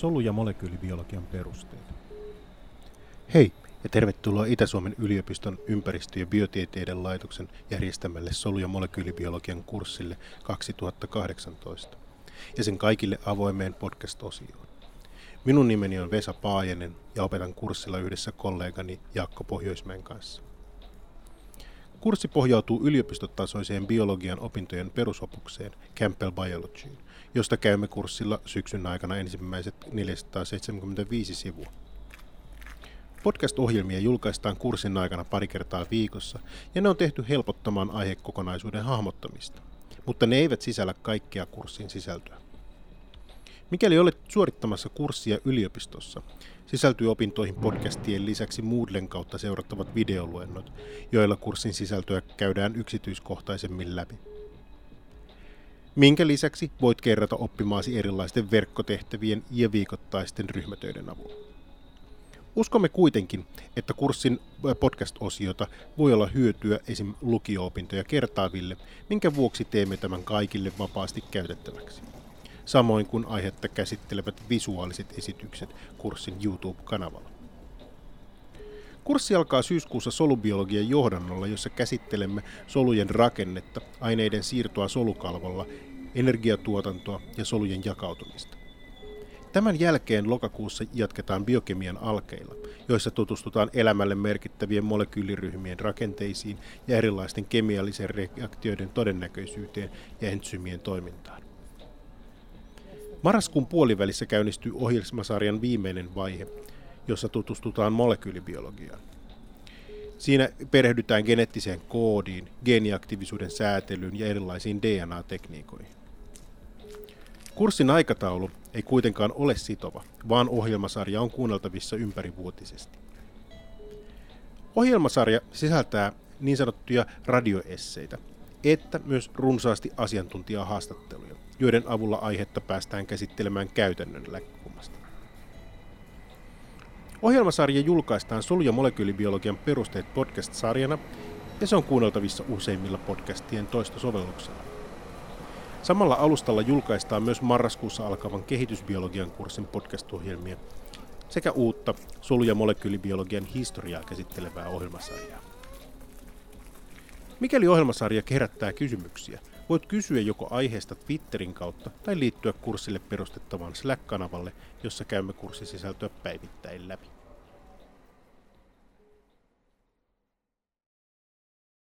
solu- ja molekyylibiologian perusteet. Hei ja tervetuloa Itä-Suomen yliopiston ympäristö- ja biotieteiden laitoksen järjestämälle solu- ja molekyylibiologian kurssille 2018 ja sen kaikille avoimeen podcast-osioon. Minun nimeni on Vesa Paajanen ja opetan kurssilla yhdessä kollegani Jaakko Pohjoismäen kanssa. Kurssi pohjautuu yliopistotasoiseen biologian opintojen perusopukseen Campbell Biologyin, josta käymme kurssilla syksyn aikana ensimmäiset 475 sivua. Podcast-ohjelmia julkaistaan kurssin aikana pari kertaa viikossa, ja ne on tehty helpottamaan aihekokonaisuuden hahmottamista, mutta ne eivät sisällä kaikkea kurssin sisältöä. Mikäli olet suorittamassa kurssia yliopistossa, sisältyy opintoihin podcastien lisäksi Moodlen kautta seurattavat videoluennot, joilla kurssin sisältöä käydään yksityiskohtaisemmin läpi. Minkä lisäksi voit kerrata oppimaasi erilaisten verkkotehtävien ja viikoittaisten ryhmätöiden avulla. Uskomme kuitenkin, että kurssin podcast-osiota voi olla hyötyä esim. lukio-opintoja kertaaville, minkä vuoksi teemme tämän kaikille vapaasti käytettäväksi. Samoin kuin aihetta käsittelevät visuaaliset esitykset kurssin YouTube-kanavalla. Kurssi alkaa syyskuussa solubiologian johdannolla, jossa käsittelemme solujen rakennetta, aineiden siirtoa solukalvolla, energiatuotantoa ja solujen jakautumista. Tämän jälkeen lokakuussa jatketaan biokemian alkeilla, joissa tutustutaan elämälle merkittävien molekyyliryhmien rakenteisiin ja erilaisten kemiallisen reaktioiden todennäköisyyteen ja entsyymien toimintaan. Marraskuun puolivälissä käynnistyy ohjelmasarjan viimeinen vaihe, jossa tutustutaan molekyylibiologiaan. Siinä perehdytään geneettiseen koodiin, geeniaktiivisuuden säätelyyn ja erilaisiin DNA-tekniikoihin. Kurssin aikataulu ei kuitenkaan ole sitova, vaan ohjelmasarja on kuunneltavissa ympärivuotisesti. Ohjelmasarja sisältää niin sanottuja radioesseitä, että myös runsaasti asiantuntijahaastatteluja, joiden avulla aihetta päästään käsittelemään käytännön näkökulmasta. Ohjelmasarja julkaistaan Solu- ja molekyylibiologian perusteet podcast-sarjana, ja se on kuunneltavissa useimmilla podcastien toistosovelluksilla. Samalla alustalla julkaistaan myös marraskuussa alkavan kehitysbiologian kurssin podcast-ohjelmia sekä uutta solu- ja molekyylibiologian historiaa käsittelevää ohjelmasarjaa. Mikäli ohjelmasarja herättää kysymyksiä, voit kysyä joko aiheesta Twitterin kautta tai liittyä kurssille perustettavaan Slack-kanavalle, jossa käymme kurssisisältöä päivittäin läpi.